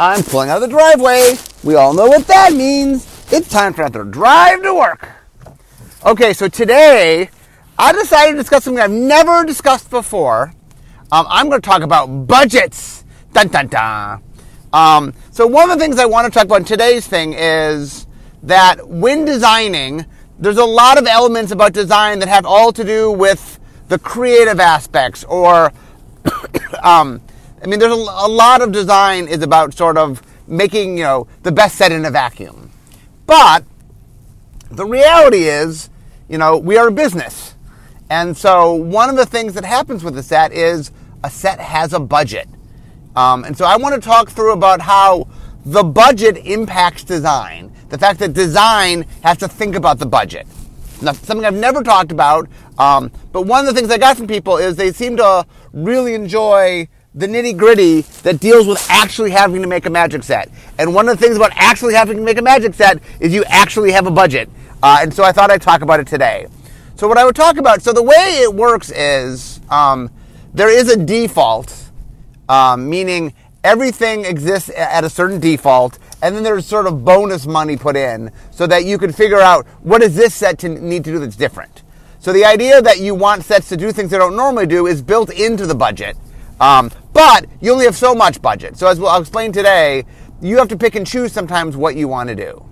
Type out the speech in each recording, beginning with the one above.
I'm pulling out of the driveway. We all know what that means. It's time for another drive to work. Okay, so today I decided to discuss something I've never discussed before. Um, I'm going to talk about budgets. Dun dun dun. Um, so one of the things I want to talk about in today's thing is that when designing, there's a lot of elements about design that have all to do with the creative aspects or um, I mean, there's a, a, lot of design is about sort of making, you know, the best set in a vacuum. But the reality is, you know, we are a business. And so one of the things that happens with a set is a set has a budget. Um, and so I want to talk through about how the budget impacts design. The fact that design has to think about the budget. Now, something I've never talked about, um, but one of the things I got from people is they seem to really enjoy the nitty gritty that deals with actually having to make a magic set. And one of the things about actually having to make a magic set is you actually have a budget. Uh, and so I thought I'd talk about it today. So what I would talk about, so the way it works is um, there is a default, um, meaning everything exists at a certain default, and then there's sort of bonus money put in so that you can figure out what does this set to need to do that's different. So the idea that you want sets to do things they don't normally do is built into the budget. Um, but you only have so much budget. So as I'll explain today, you have to pick and choose sometimes what you want to do.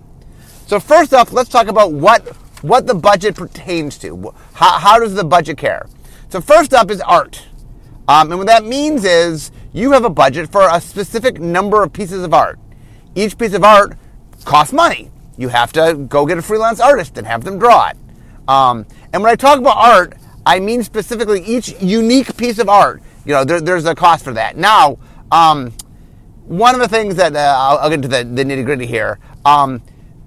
So first off, let's talk about what what the budget pertains to. How, how does the budget care? So first up is art. Um, and what that means is you have a budget for a specific number of pieces of art. Each piece of art costs money. You have to go get a freelance artist and have them draw it. Um, and when I talk about art, I mean specifically each unique piece of art you know, there, there's a cost for that. Now, um, one of the things that uh, I'll, I'll, get into the, the nitty gritty here. Um,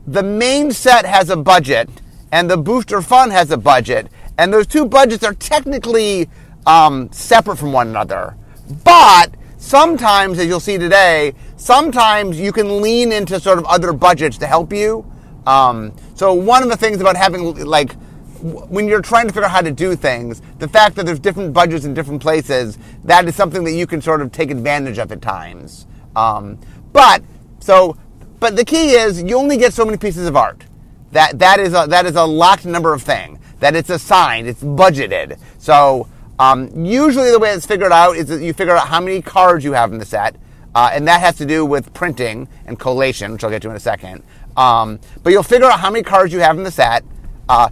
the main set has a budget, and the booster fund has a budget, and those two budgets are technically um, separate from one another. But sometimes, as you'll see today, sometimes you can lean into sort of other budgets to help you. Um, so one of the things about having like when you're trying to figure out how to do things, the fact that there's different budgets in different places, that is something that you can sort of take advantage of at times. Um, but so, but the key is you only get so many pieces of art. That that is a that is a locked number of thing. That it's assigned. It's budgeted. So um, usually the way it's figured out is that you figure out how many cards you have in the set, uh, and that has to do with printing and collation, which I'll get to in a second. Um, but you'll figure out how many cards you have in the set. Uh,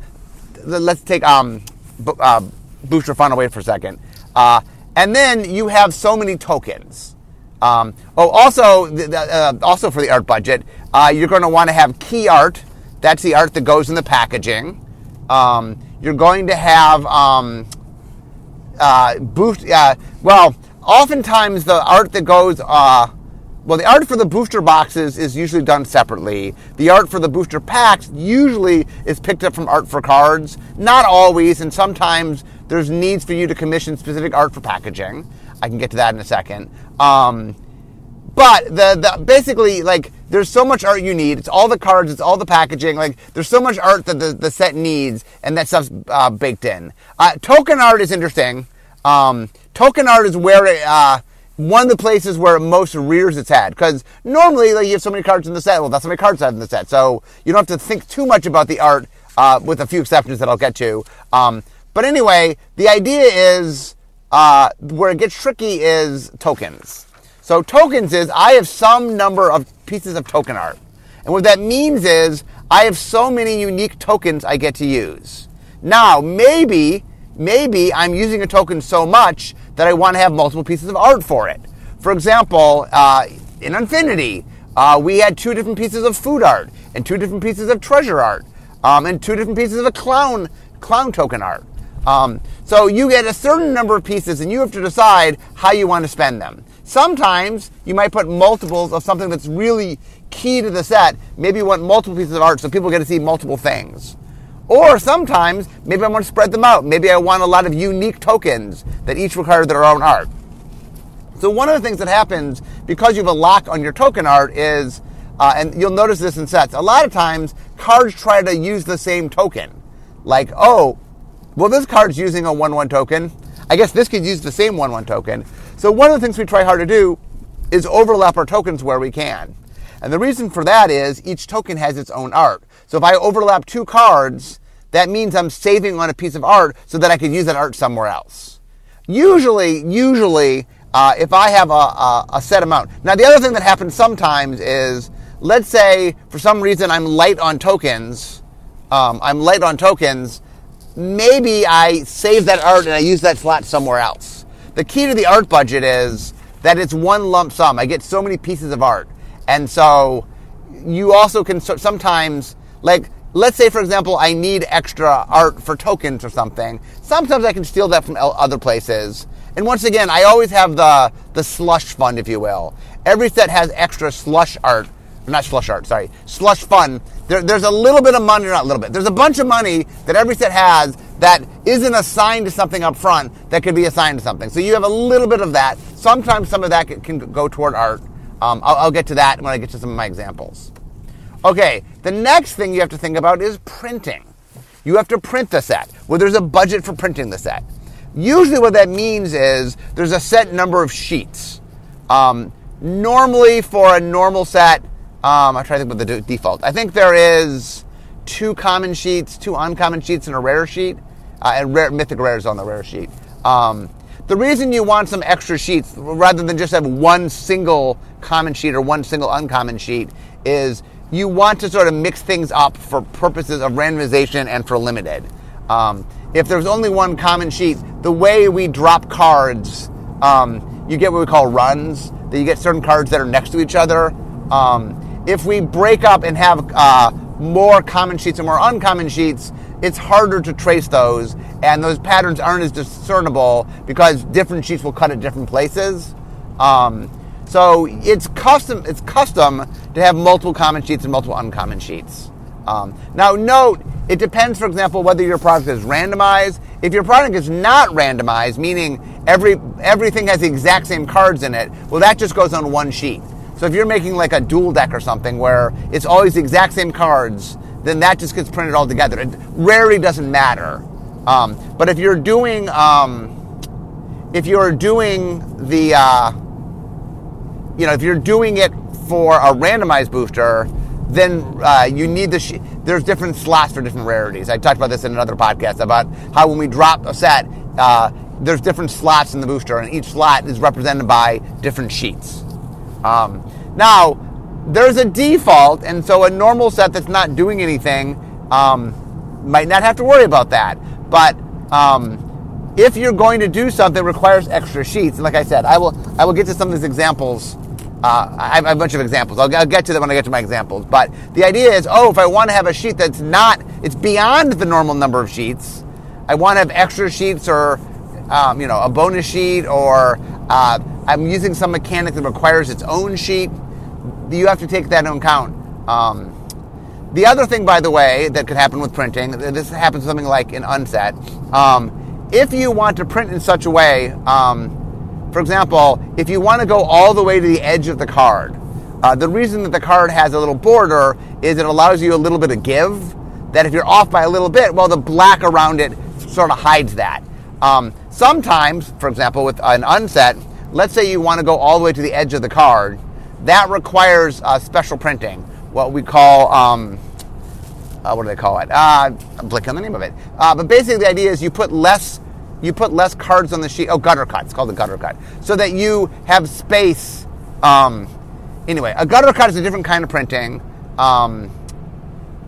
let's take um, uh, Booster Fun away for a second. Uh, and then you have so many tokens. Um, oh, also, uh, also for the art budget, uh, you're going to want to have key art. That's the art that goes in the packaging. Um, you're going to have um, uh, boost. Uh, well, oftentimes the art that goes uh, well, the art for the booster boxes is usually done separately. The art for the booster packs usually is picked up from art for cards. Not always, and sometimes there's needs for you to commission specific art for packaging. I can get to that in a second. Um, but the, the basically like there's so much art you need. It's all the cards, it's all the packaging. Like there's so much art that the, the set needs, and that stuff's uh, baked in. Uh, token art is interesting. Um, token art is where it, uh, one of the places where it most rears its head. Because normally, like, you have so many cards in the set. Well, that's how many cards I have in the set. So you don't have to think too much about the art, uh, with a few exceptions that I'll get to. Um, but anyway, the idea is uh, where it gets tricky is tokens. So tokens is I have some number of pieces of token art. And what that means is I have so many unique tokens I get to use. Now, maybe, maybe I'm using a token so much that I want to have multiple pieces of art for it. For example, uh, in Unfinity, uh, we had two different pieces of food art and two different pieces of treasure art um, and two different pieces of a clown clown token art. Um, so you get a certain number of pieces and you have to decide how you want to spend them. Sometimes you might put multiples of something that's really key to the set. Maybe you want multiple pieces of art so people get to see multiple things. Or sometimes, maybe I want to spread them out. Maybe I want a lot of unique tokens that each require their own art. So one of the things that happens because you have a lock on your token art is, uh, and you'll notice this in sets, a lot of times cards try to use the same token. Like, oh, well, this card's using a 1 1 token. I guess this could use the same 1 1 token. So one of the things we try hard to do is overlap our tokens where we can. And the reason for that is each token has its own art. So if I overlap two cards, that means I'm saving on a piece of art so that I could use that art somewhere else. Usually, usually, uh, if I have a, a, a set amount. Now, the other thing that happens sometimes is, let's say for some reason I'm light on tokens. Um, I'm light on tokens. Maybe I save that art and I use that slot somewhere else. The key to the art budget is that it's one lump sum. I get so many pieces of art. And so you also can sometimes, like, let's say, for example, I need extra art for tokens or something. Sometimes I can steal that from other places. And once again, I always have the, the slush fund, if you will. Every set has extra slush art, not slush art, sorry, slush fund. There, there's a little bit of money, not a little bit, there's a bunch of money that every set has that isn't assigned to something up front that could be assigned to something. So you have a little bit of that. Sometimes some of that can go toward art. Um, I'll, I'll get to that when I get to some of my examples. Okay, the next thing you have to think about is printing. You have to print the set. Well, there's a budget for printing the set. Usually, what that means is there's a set number of sheets. Um, normally, for a normal set, um, I'm trying to think about the default. I think there is two common sheets, two uncommon sheets, and a rare sheet. Uh, and rare, mythic rares on the rare sheet. Um, the reason you want some extra sheets rather than just have one single common sheet or one single uncommon sheet is you want to sort of mix things up for purposes of randomization and for limited. Um, if there's only one common sheet, the way we drop cards, um, you get what we call runs. That you get certain cards that are next to each other. Um, if we break up and have uh, more common sheets and more uncommon sheets, it's harder to trace those, and those patterns aren't as discernible because different sheets will cut at different places. Um, so it's custom. It's custom to have multiple common sheets and multiple uncommon sheets. Um, now, note it depends, for example, whether your product is randomized. If your product is not randomized, meaning every everything has the exact same cards in it, well, that just goes on one sheet. So if you're making like a dual deck or something where it's always the exact same cards, then that just gets printed all together. It rarely doesn't matter. Um, but if you're doing um, if you're doing the uh, you know, if you're doing it for a randomized booster, then uh, you need the. Sh- there's different slots for different rarities. I talked about this in another podcast about how when we drop a set, uh, there's different slots in the booster, and each slot is represented by different sheets. Um, now, there's a default, and so a normal set that's not doing anything um, might not have to worry about that. But um, if you're going to do something that requires extra sheets, and like I said, I will I will get to some of these examples uh, I have a bunch of examples. I'll, I'll, get to them when I get to my examples. But the idea is, oh, if I want to have a sheet that's not, it's beyond the normal number of sheets. I want to have extra sheets or, um, you know, a bonus sheet or uh, I'm using some mechanic that requires its own sheet. You have to take that into account. Um, the other thing, by the way, that could happen with printing, this happens something like in unset. Um, if you want to print in such a way, um, for example, if you want to go all the way to the edge of the card, uh, the reason that the card has a little border is it allows you a little bit of give. That if you're off by a little bit, well, the black around it sort of hides that. Um, sometimes, for example, with an unset, let's say you want to go all the way to the edge of the card, that requires uh, special printing, what we call, um, uh, what do they call it? Uh, I'm blanking on the name of it. Uh, but basically, the idea is you put less you put less cards on the sheet. Oh, gutter cut. It's called a gutter cut. So that you have space. Um, anyway, a gutter cut is a different kind of printing. Um,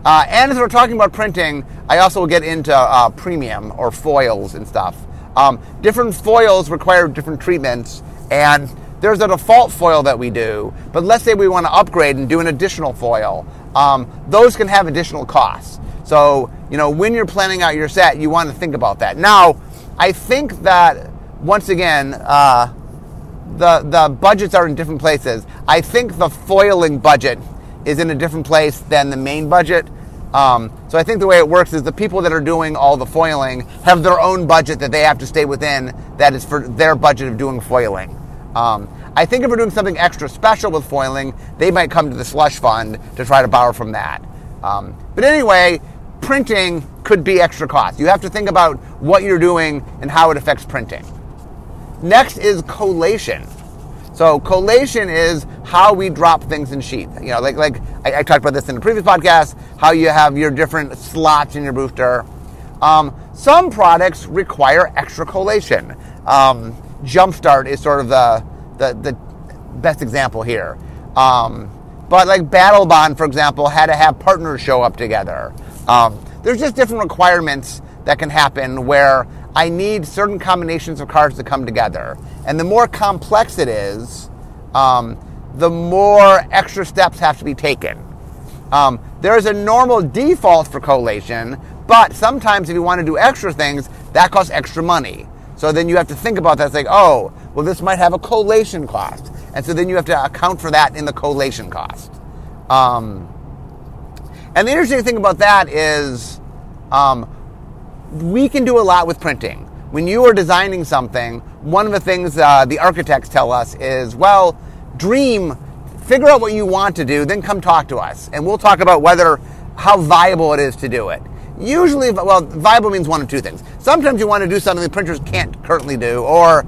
uh, and as we're talking about printing, I also will get into uh, premium or foils and stuff. Um, different foils require different treatments, and there's a default foil that we do. But let's say we want to upgrade and do an additional foil. Um, those can have additional costs. So, you know, when you're planning out your set, you want to think about that. Now, I think that once again, uh, the the budgets are in different places. I think the foiling budget is in a different place than the main budget. Um, so I think the way it works is the people that are doing all the foiling have their own budget that they have to stay within. That is for their budget of doing foiling. Um, I think if we're doing something extra special with foiling, they might come to the slush fund to try to borrow from that. Um, but anyway, printing could be extra cost. You have to think about what you're doing and how it affects printing. Next is collation. So collation is how we drop things in sheet. You know, like like I, I talked about this in the previous podcast, how you have your different slots in your booster. Um, some products require extra collation. Um, Jumpstart is sort of the, the, the best example here. Um, but like Battlebond, for example, had to have partners show up together. Um, there's just different requirements that can happen where I need certain combinations of cards to come together. And the more complex it is, um, the more extra steps have to be taken. Um, there's a normal default for collation, but sometimes if you want to do extra things, that costs extra money. So then you have to think about that. It's like, oh, well, this might have a collation cost. And so then you have to account for that in the collation cost. Um, and the interesting thing about that is um, we can do a lot with printing. When you are designing something, one of the things uh, the architects tell us is, well, dream, figure out what you want to do, then come talk to us. And we'll talk about whether, how viable it is to do it. Usually, well, viable means one of two things. Sometimes you want to do something the printers can't currently do, or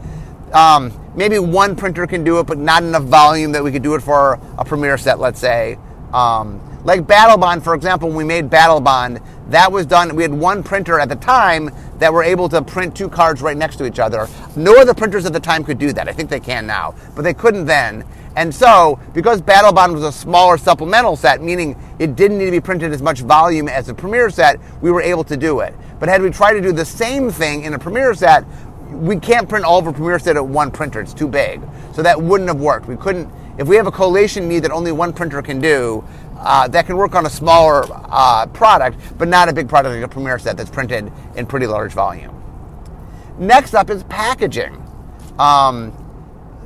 um, maybe one printer can do it, but not enough volume that we could do it for a Premiere set, let's say. Um, like Battlebond, for example, when we made Battlebond, that was done. We had one printer at the time that were able to print two cards right next to each other. No other printers at the time could do that. I think they can now, but they couldn't then. And so, because Battlebond was a smaller supplemental set, meaning it didn't need to be printed as much volume as a Premiere set, we were able to do it. But had we tried to do the same thing in a Premiere set, we can't print all of a Premiere set at one printer. It's too big. So that wouldn't have worked. We couldn't, if we have a collation need that only one printer can do, uh, that can work on a smaller uh, product, but not a big product like a Premiere set that's printed in pretty large volume. Next up is packaging. Um,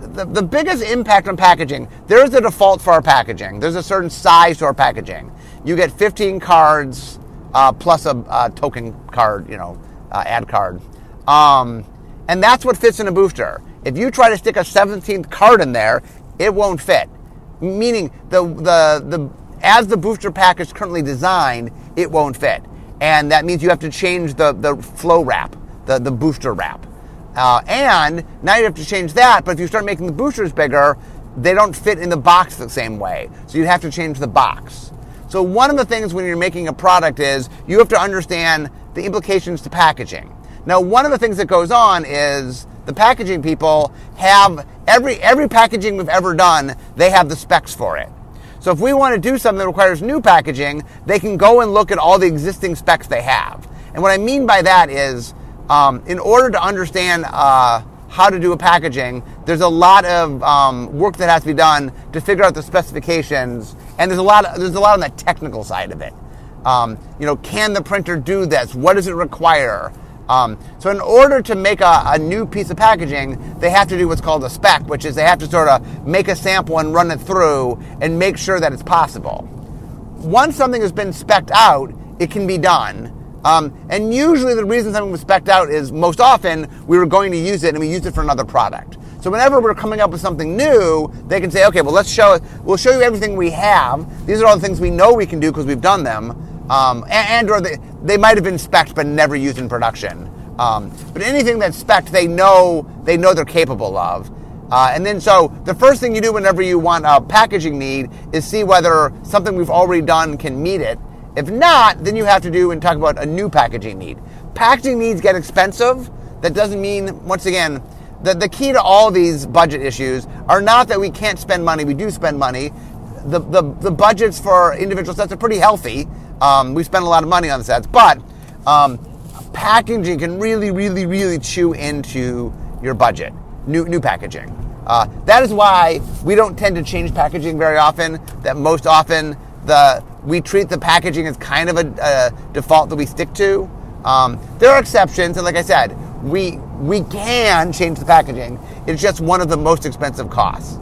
the, the biggest impact on packaging, there's a default for our packaging. There's a certain size to our packaging. You get 15 cards uh, plus a, a, token card, you know, uh, ad card. Um, and that's what fits in a booster. If you try to stick a 17th card in there, it won't fit. Meaning the, the, the, as the booster pack is currently designed, it won't fit. And that means you have to change the, the flow wrap, the, the booster wrap. Uh, and now you have to change that, but if you start making the boosters bigger, they don't fit in the box the same way. So you have to change the box. So one of the things when you're making a product is you have to understand the implications to packaging. Now, one of the things that goes on is the packaging people have every every packaging we've ever done, they have the specs for it. So if we want to do something that requires new packaging, they can go and look at all the existing specs they have. And what I mean by that is, um, in order to understand uh, how to do a packaging, there's a lot of um, work that has to be done to figure out the specifications, and there's a lot. Of, there's a lot on the technical side of it. Um, you know, can the printer do this? What does it require? Um, so in order to make a, a, new piece of packaging, they have to do what's called a spec, which is they have to sort of make a sample and run it through and make sure that it's possible. Once something has been specced out, it can be done. Um, and usually the reason something was specced out is most often we were going to use it and we used it for another product. So whenever we're coming up with something new, they can say, okay, well let's show it. We'll show you everything we have. These are all the things we know we can do because we've done them. Um, and, and, or they, they might have been spec but never used in production. Um, but anything that's spec, they know they know they're capable of. Uh, and then so the first thing you do whenever you want a packaging need is see whether something we've already done can meet it. If not, then you have to do and talk about a new packaging need. Packaging needs get expensive. That doesn't mean, once again, the, the key to all these budget issues are not that we can't spend money. We do spend money. The, the, the budgets for individual sets are pretty healthy. Um, we spend a lot of money on the sets, but um, packaging can really, really, really chew into your budget. New, new packaging. Uh, that is why we don't tend to change packaging very often. That most often the we treat the packaging as kind of a, a default that we stick to. Um, there are exceptions, and like I said, we we can change the packaging. It's just one of the most expensive costs.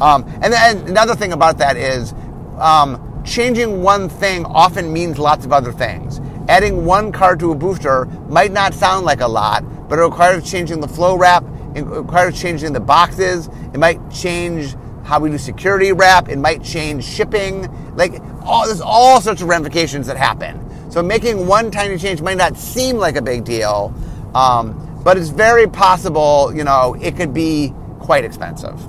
Um, and then another thing about that is um, changing one thing often means lots of other things. Adding one card to a booster might not sound like a lot, but it requires changing the flow wrap, it requires changing the boxes, it might change how we do security wrap, it might change shipping. Like all there's all sorts of ramifications that happen. So making one tiny change might not seem like a big deal, um, but it's very possible, you know, it could be quite expensive.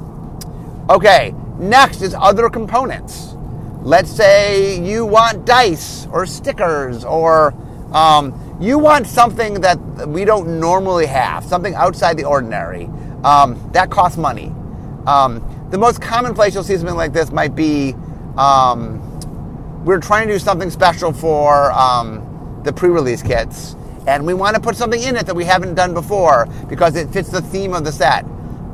Okay, next is other components. Let's say you want dice or stickers or um, you want something that we don't normally have, something outside the ordinary. Um, that costs money. Um, the most common place you'll see something like this might be um, we're trying to do something special for um, the pre-release kits, and we want to put something in it that we haven't done before because it fits the theme of the set.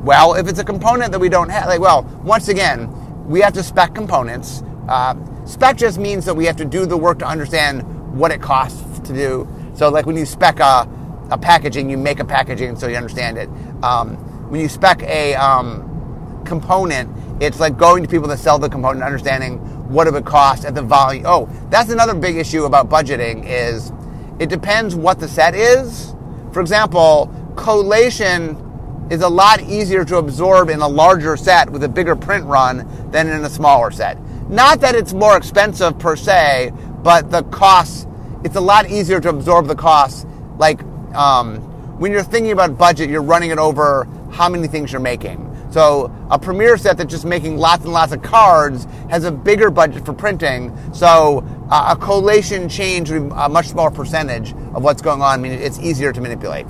Well, if it's a component that we don't have, like, well, once again, we have to spec components. Uh, spec just means that we have to do the work to understand what it costs to do. So, like when you spec a, a packaging, you make a packaging so you understand it. Um, when you spec a um, component, it's like going to people that sell the component, understanding what it would cost at the volume. Oh, that's another big issue about budgeting is it depends what the set is. For example, collation is a lot easier to absorb in a larger set with a bigger print run than in a smaller set. Not that it's more expensive per se, but the costs, it's a lot easier to absorb the costs. Like um, when you're thinking about budget, you're running it over how many things you're making. So a Premiere set that's just making lots and lots of cards has a bigger budget for printing. So uh, a collation change would be a much smaller percentage of what's going on. I mean, it's easier to manipulate.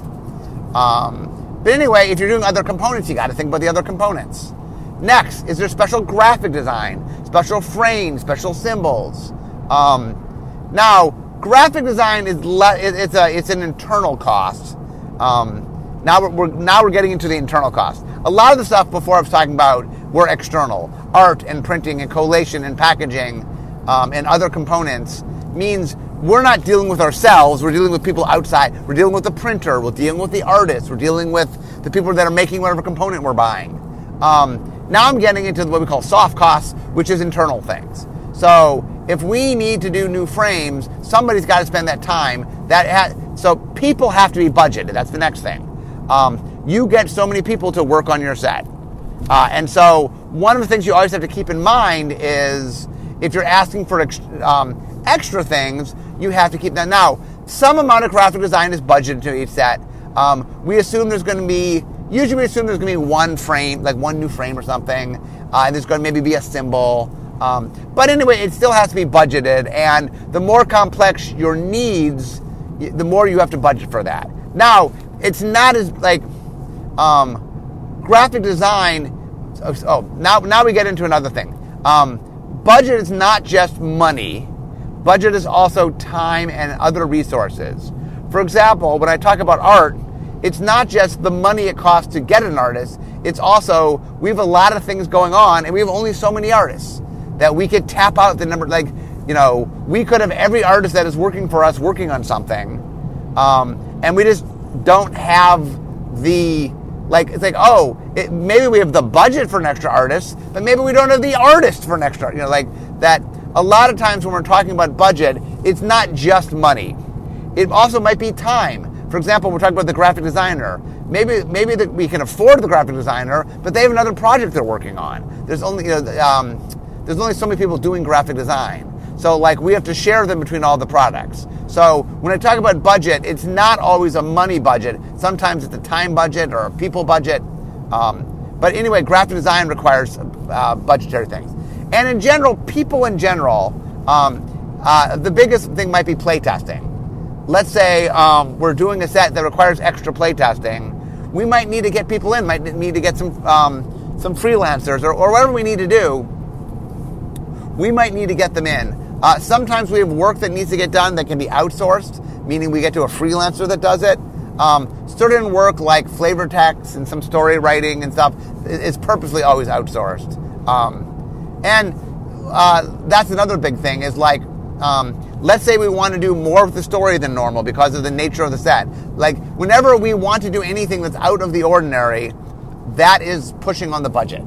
Um, but anyway, if you're doing other components, you got to think about the other components. Next, is there special graphic design, special frames, special symbols? Um, now, graphic design is le- it's a it's an internal cost. Um, now we're, we're, now we're getting into the internal cost. A lot of the stuff before I was talking about were external. Art and printing and collation and packaging um, and other components means we're not dealing with ourselves. We're dealing with people outside. We're dealing with the printer. We're dealing with the artist. We're dealing with the people that are making whatever component we're buying. Um, now I'm getting into what we call soft costs, which is internal things. So if we need to do new frames, somebody's got to spend that time. That ha- so people have to be budgeted. That's the next thing. Um, you get so many people to work on your set, uh, and so one of the things you always have to keep in mind is if you're asking for ex- um, extra things, you have to keep that. Now, some amount of graphic design is budgeted to each set. Um, we assume there's going to be usually we assume there's going to be one frame, like one new frame or something, uh, and there's going to maybe be a symbol. Um, but anyway, it still has to be budgeted, and the more complex your needs, the more you have to budget for that. Now, it's not as like um, graphic design. Oh, now now we get into another thing. Um, budget is not just money. Budget is also time and other resources. For example, when I talk about art, it's not just the money it costs to get an artist. It's also we have a lot of things going on, and we have only so many artists that we could tap out the number. Like you know, we could have every artist that is working for us working on something, um, and we just don't have the like. It's like oh, it, maybe we have the budget for an extra artist, but maybe we don't have the artist for an extra. You know, like that. A lot of times when we're talking about budget, it's not just money. It also might be time. For example, we're talking about the graphic designer. Maybe maybe the, we can afford the graphic designer, but they have another project they're working on. There's only you know, um, there's only so many people doing graphic design. So like we have to share them between all the products. So when I talk about budget, it's not always a money budget. Sometimes it's a time budget or a people budget. Um, but anyway, graphic design requires uh, budgetary things. And in general, people in general, um, uh, the biggest thing might be playtesting let's say um, we're doing a set that requires extra playtesting, we might need to get people in, might need to get some um, some freelancers or, or whatever we need to do. We might need to get them in. Uh, sometimes we have work that needs to get done that can be outsourced, meaning we get to a freelancer that does it. Um, certain work like flavor text and some story writing and stuff is purposely always outsourced. Um, and uh, that's another big thing is like um, let's say we want to do more of the story than normal because of the nature of the set. Like, whenever we want to do anything that's out of the ordinary, that is pushing on the budget.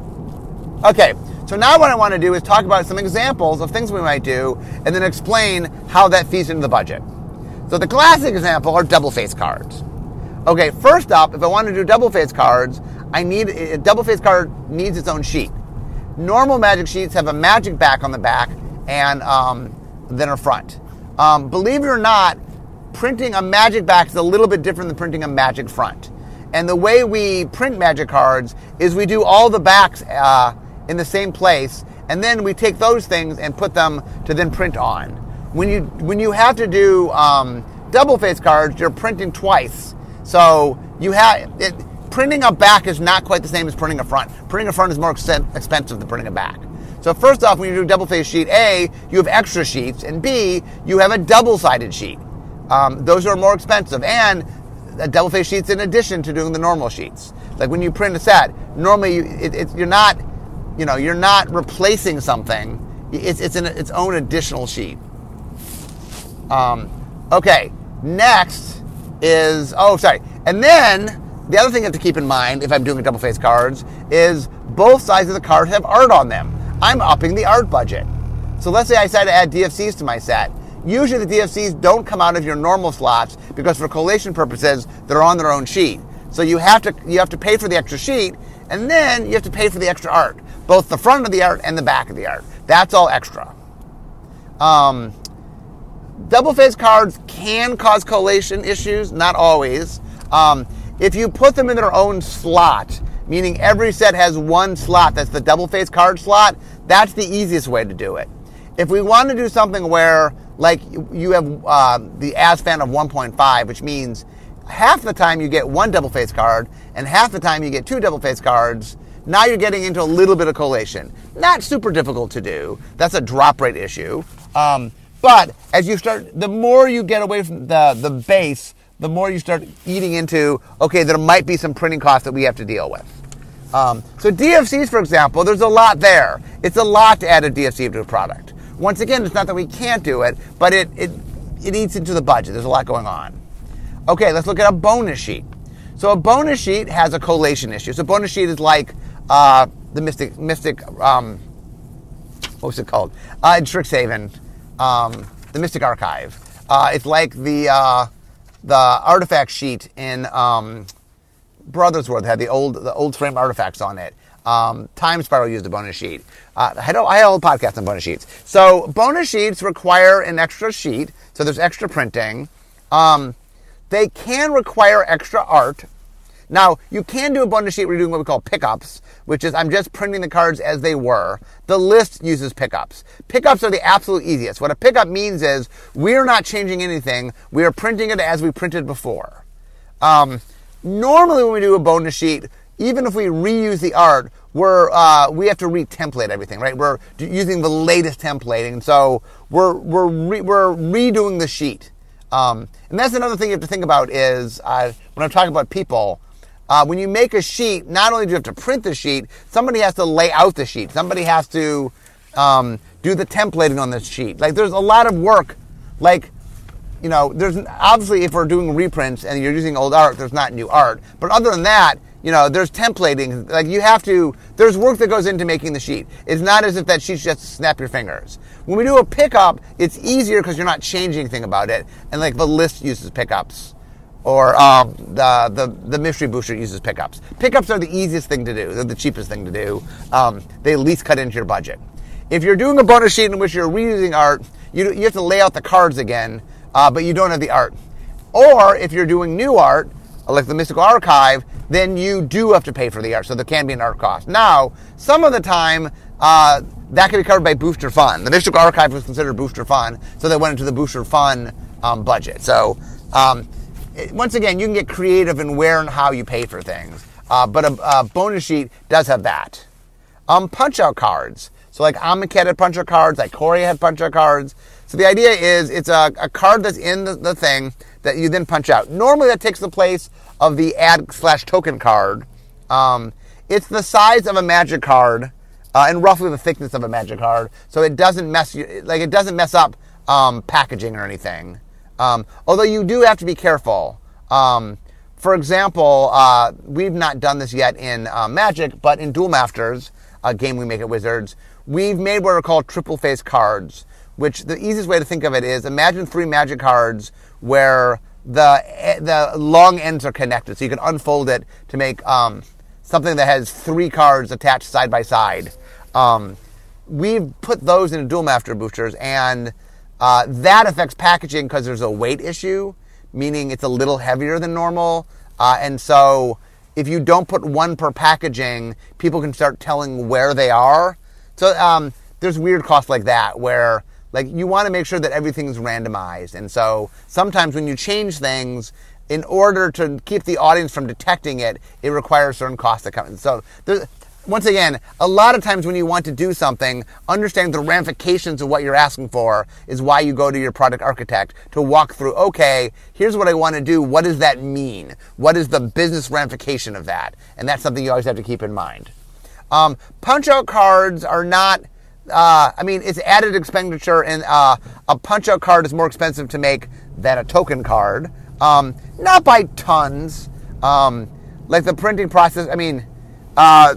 Okay, so now what I want to do is talk about some examples of things we might do and then explain how that feeds into the budget. So the classic example are double face cards. Okay, first up, if I want to do double face cards, I need a double face card needs its own sheet. Normal magic sheets have a magic back on the back and um, then a front. Um, believe it or not, printing a magic back is a little bit different than printing a magic front. And the way we print magic cards is we do all the backs uh, in the same place, and then we take those things and put them to then print on. When you when you have to do um, double face cards, you're printing twice. So you have it, printing a back is not quite the same as printing a front. Printing a front is more expensive than printing a back. So first off, when you do double face sheet, A, you have extra sheets, and B, you have a double-sided sheet. Um, those are more expensive, and a double face sheets in addition to doing the normal sheets. Like when you print a set, normally you, it, it, you're not, you know, you're not replacing something. It's it's in its own additional sheet. Um, okay, next is oh sorry, and then the other thing you have to keep in mind if I'm doing double face cards is both sides of the card have art on them. I'm upping the art budget. So let's say I decide to add DFCs to my set. Usually the DFCs don't come out of your normal slots because for collation purposes, they're on their own sheet. So you have to you have to pay for the extra sheet, and then you have to pay for the extra art, both the front of the art and the back of the art. That's all extra. Um, double face cards can cause collation issues, not always. Um, if you put them in their own slot, meaning every set has one slot that's the double face card slot, that's the easiest way to do it. If we want to do something where, like, you have uh, the ASFAN of 1.5, which means half the time you get one double face card and half the time you get two double face cards, now you're getting into a little bit of collation. Not super difficult to do. That's a drop rate issue. Um, but as you start, the more you get away from the, the base, the more you start eating into, okay, there might be some printing costs that we have to deal with. Um, so DFCs, for example, there's a lot there. It's a lot to add a DFC to a product. Once again, it's not that we can't do it, but it, it, it eats into the budget. There's a lot going on. Okay, let's look at a bonus sheet. So a bonus sheet has a collation issue. So bonus sheet is like uh, the Mystic, Mystic um, what's it called? Uh, in Strixhaven, um, the Mystic Archive. Uh, it's like the uh, the artifact sheet in um, Brothers War that had the old the old frame artifacts on it. Um, Time Spiral used a bonus sheet. Uh, I, had, I had a podcast on bonus sheets. So bonus sheets require an extra sheet, so there's extra printing. Um, they can require extra art. Now, you can do a bonus sheet where you're doing what we call pickups, which is I'm just printing the cards as they were. The list uses pickups. Pickups are the absolute easiest. What a pickup means is we're not changing anything. We are printing it as we printed before. Um, normally, when we do a bonus sheet, even if we reuse the art, we're uh, we have to re-template everything, right? We're using the latest templating, so we're we're re- we're redoing the sheet. Um, and that's another thing you have to think about is uh, when I'm talking about people. Uh, when you make a sheet, not only do you have to print the sheet, somebody has to lay out the sheet. Somebody has to um, do the templating on the sheet. Like there's a lot of work. Like you know, there's obviously if we're doing reprints and you're using old art, there's not new art. But other than that, you know, there's templating. Like you have to, there's work that goes into making the sheet. It's not as if that sheet's just snap your fingers. When we do a pickup, it's easier because you're not changing anything about it. And like the list uses pickups or um, the, the, the mystery booster uses pickups. Pickups are the easiest thing to do. They're the cheapest thing to do. Um, they least cut into your budget. If you're doing a bonus sheet in which you're reusing art, you, you have to lay out the cards again, uh, but you don't have the art. Or if you're doing new art, like the Mystical Archive, then you do have to pay for the art. So there can be an art cost. Now, some of the time, uh, that can be covered by Booster Fun. The Mystical Archive was considered Booster Fun, so they went into the Booster Fun um, budget. So um, once again, you can get creative in where and how you pay for things. Uh, but a, a, bonus sheet does have that. Um, punch out cards. So like Amonkhet had punch out cards, like Corey had punch out cards. So the idea is it's a, a card that's in the, the, thing that you then punch out. Normally that takes the place of the add slash token card. Um, it's the size of a magic card uh, and roughly the thickness of a magic card, so it doesn't mess you like it doesn't mess up um, packaging or anything. Um, although you do have to be careful. Um, for example, uh, we've not done this yet in uh, Magic, but in Duel Masters, a game we make at Wizards, we've made what are called triple face cards. Which the easiest way to think of it is imagine three Magic cards where the the long ends are connected, so you can unfold it to make um, something that has three cards attached side by side. Um, we've put those in Duel Master boosters, and uh, that affects packaging because there's a weight issue, meaning it's a little heavier than normal. Uh, and so if you don't put one per packaging, people can start telling where they are. So um, there's weird costs like that where like you want to make sure that everything's randomized. And so sometimes when you change things, in order to keep the audience from detecting it, it requires certain costs to come in. So once again, a lot of times when you want to do something, understanding the ramifications of what you're asking for is why you go to your product architect to walk through, okay, here's what I want to do. What does that mean? What is the business ramification of that? And that's something you always have to keep in mind. Um, punch out cards are not, uh, I mean, it's added expenditure, and uh, a punch out card is more expensive to make than a token card. Um, not by tons. Um, like the printing process, I mean, uh,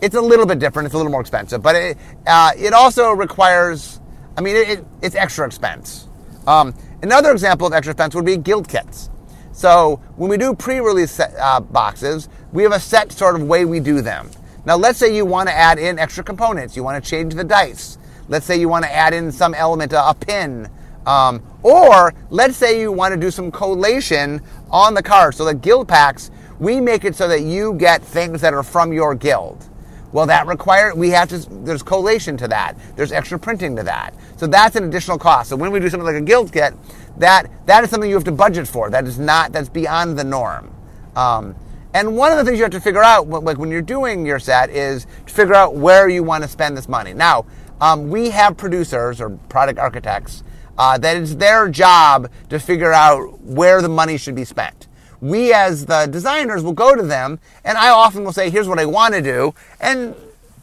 it's a little bit different. It's a little more expensive, but it, uh, it also requires, I mean, it, it, it's extra expense. Um, another example of extra expense would be guild kits. So when we do pre-release uh, boxes, we have a set sort of way we do them. Now, let's say you want to add in extra components. You want to change the dice. Let's say you want to add in some element, a, a pin, um, or let's say you want to do some collation on the card. So the guild packs, we make it so that you get things that are from your guild. Well, that requires, we have to, there's collation to that. There's extra printing to that. So that's an additional cost. So when we do something like a guild kit, that, that is something you have to budget for. That is not, that's beyond the norm. Um, and one of the things you have to figure out, like when you're doing your set, is to figure out where you want to spend this money. Now, um, we have producers or product architects uh, that it's their job to figure out where the money should be spent we as the designers will go to them and I often will say, here's what I want to do. And,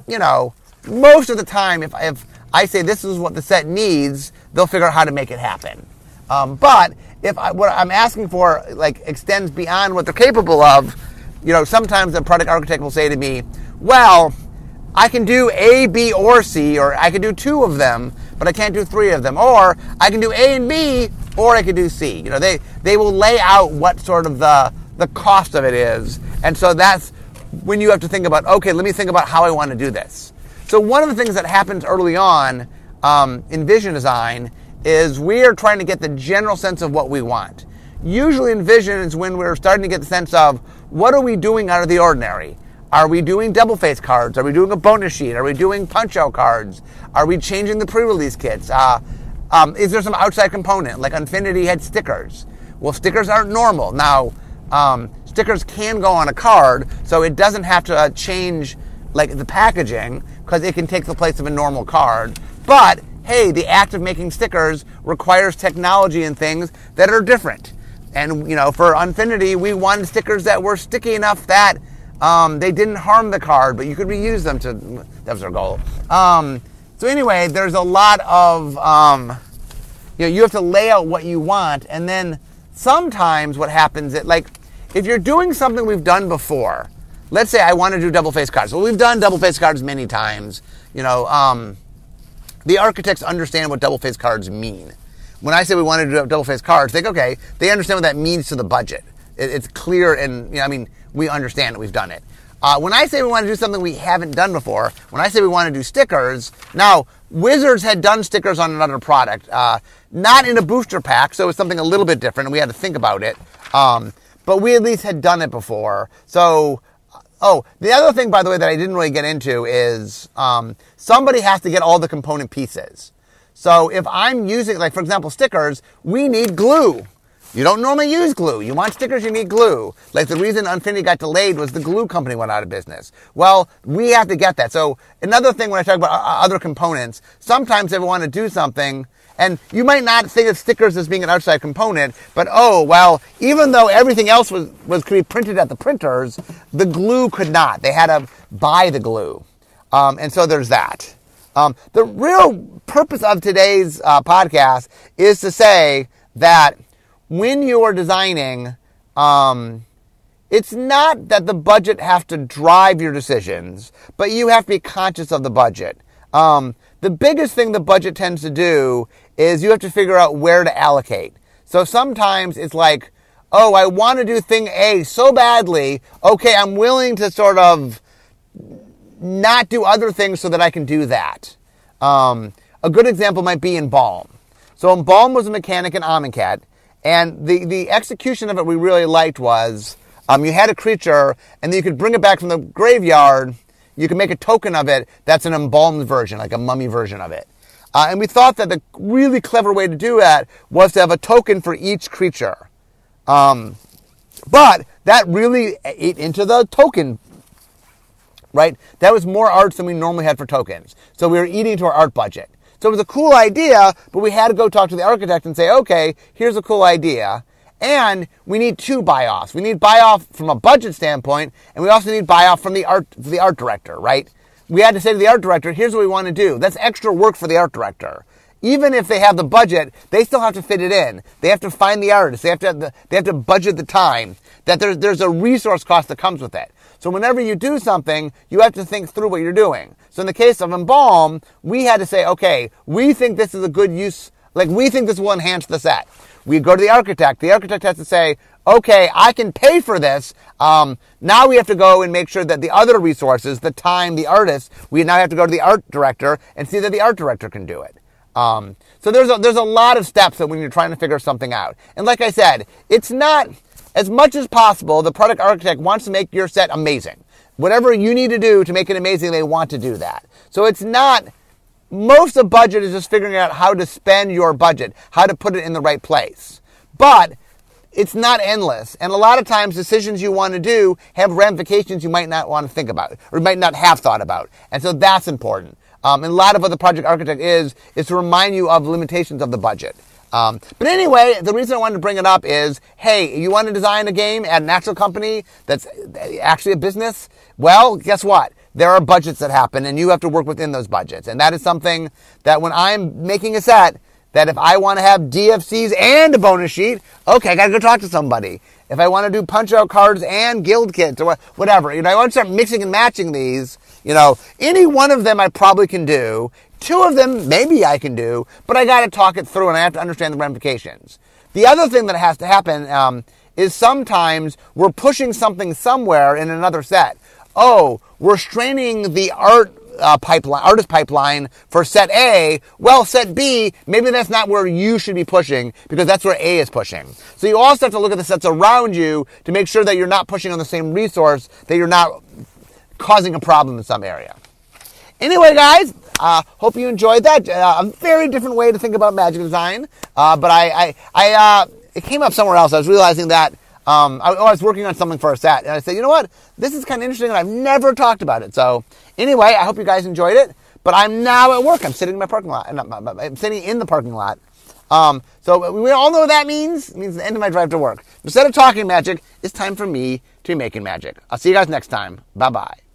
you know, most of the time, if, if I say this is what the set needs, they'll figure out how to make it happen. Um, but if I, what I'm asking for like extends beyond what they're capable of, you know, sometimes the product architect will say to me, well, I can do A, B, or C, or I can do two of them, but I can't do three of them. Or I can do A and B, or I could do C. You know, they, they will lay out what sort of the, the cost of it is. And so that's when you have to think about, okay, let me think about how I want to do this. So one of the things that happens early on um, in vision design is we are trying to get the general sense of what we want. Usually in vision is when we're starting to get the sense of what are we doing out of the ordinary? Are we doing double face cards? Are we doing a bonus sheet? Are we doing punch out cards? Are we changing the pre-release kits? Uh, um, is there some outside component? Like Unfinity had stickers. Well, stickers aren't normal. Now, um, stickers can go on a card, so it doesn't have to uh, change like the packaging because it can take the place of a normal card. But hey, the act of making stickers requires technology and things that are different. And you know, for Unfinity, we wanted stickers that were sticky enough that um, they didn't harm the card, but you could reuse them to. That was our goal. Um, so anyway, there's a lot of, um, you know, you have to lay out what you want, and then sometimes what happens is like, if you're doing something we've done before, let's say I want to do double face cards. Well, we've done double face cards many times. You know, um, the architects understand what double face cards mean. When I say we want to do double face cards, think, okay, they understand what that means to the budget. It, it's clear, and you know, I mean, we understand it. We've done it. Uh, when I say we want to do something we haven't done before, when I say we want to do stickers, now Wizards had done stickers on another product, uh, not in a booster pack, so it was something a little bit different, and we had to think about it. Um, but we at least had done it before. So, oh, the other thing, by the way, that I didn't really get into is um, somebody has to get all the component pieces. So if I'm using, like for example, stickers, we need glue. You don't normally use glue. You want stickers, you need glue. Like the reason Unfinity got delayed was the glue company went out of business. Well, we have to get that. So another thing when I talk about other components, sometimes I want to do something, and you might not think of stickers as being an outside component, but oh, well, even though everything else was, was could be printed at the printers, the glue could not. They had to buy the glue. Um, and so there's that. Um, the real purpose of today's uh, podcast is to say that when you are designing, um, it's not that the budget have to drive your decisions, but you have to be conscious of the budget. Um, the biggest thing the budget tends to do is you have to figure out where to allocate. So sometimes it's like, oh, I want to do thing A so badly. Okay, I'm willing to sort of not do other things so that I can do that. Um, a good example might be Embalm. So Embalm was a mechanic in Amonkhet, And the, the execution of it we really liked was um, you had a creature, and then you could bring it back from the graveyard. You could make a token of it that's an embalmed version, like a mummy version of it. Uh, and we thought that the really clever way to do that was to have a token for each creature. Um, but that really ate into the token, right? That was more art than we normally had for tokens. So we were eating into our art budget. So it was a cool idea, but we had to go talk to the architect and say, okay, here's a cool idea. And we need two buy offs. We need buy off from a budget standpoint, and we also need buy off from the art, the art director, right? We had to say to the art director, here's what we want to do. That's extra work for the art director. Even if they have the budget, they still have to fit it in. They have to find the artist. They have to, have the, they have to budget the time. That there's, there's a resource cost that comes with it. So whenever you do something, you have to think through what you're doing. So in the case of Embalm, we had to say, okay, we think this is a good use, like we think this will enhance the set. We go to the architect. The architect has to say, okay, I can pay for this. Um, now we have to go and make sure that the other resources, the time, the artist, we now have to go to the art director and see that the art director can do it. Um, so there's a, there's a lot of steps that when you're trying to figure something out. And like I said, it's not as much as possible. The product architect wants to make your set amazing whatever you need to do to make it amazing, they want to do that. So it's not, most of budget is just figuring out how to spend your budget, how to put it in the right place. But it's not endless. And a lot of times decisions you want to do have ramifications you might not want to think about or might not have thought about. And so that's important. Um, and a lot of what the project architect is, is to remind you of limitations of the budget. Um, but anyway, the reason I wanted to bring it up is, hey, you want to design a game at an actual company that's actually a business? Well, guess what? There are budgets that happen and you have to work within those budgets. And that is something that when I'm making a set, that if I want to have DFCs and a bonus sheet, okay, I gotta go talk to somebody. If I want to do punch out cards and guild kits or whatever, you know, I want to start mixing and matching these, you know, any one of them I probably can do. Two of them maybe I can do, but I gotta talk it through and I have to understand the ramifications. The other thing that has to happen um, is sometimes we're pushing something somewhere in another set oh, we're straining the art uh, pipeline, artist pipeline for set A. Well, set B, maybe that's not where you should be pushing because that's where A is pushing. So you also have to look at the sets around you to make sure that you're not pushing on the same resource, that you're not causing a problem in some area. Anyway, guys, uh, hope you enjoyed that. Uh, a very different way to think about magic design, uh, but I, I, I uh, it came up somewhere else. I was realizing that um, I, I, was working on something for a set, and I said, you know what? This is kind of interesting, and I've never talked about it. So, anyway, I hope you guys enjoyed it. But I'm now at work. I'm sitting in my parking lot. I'm sitting in the parking lot. Um, so we all know what that means. It means the end of my drive to work. Instead of talking magic, it's time for me to be making magic. I'll see you guys next time. Bye bye.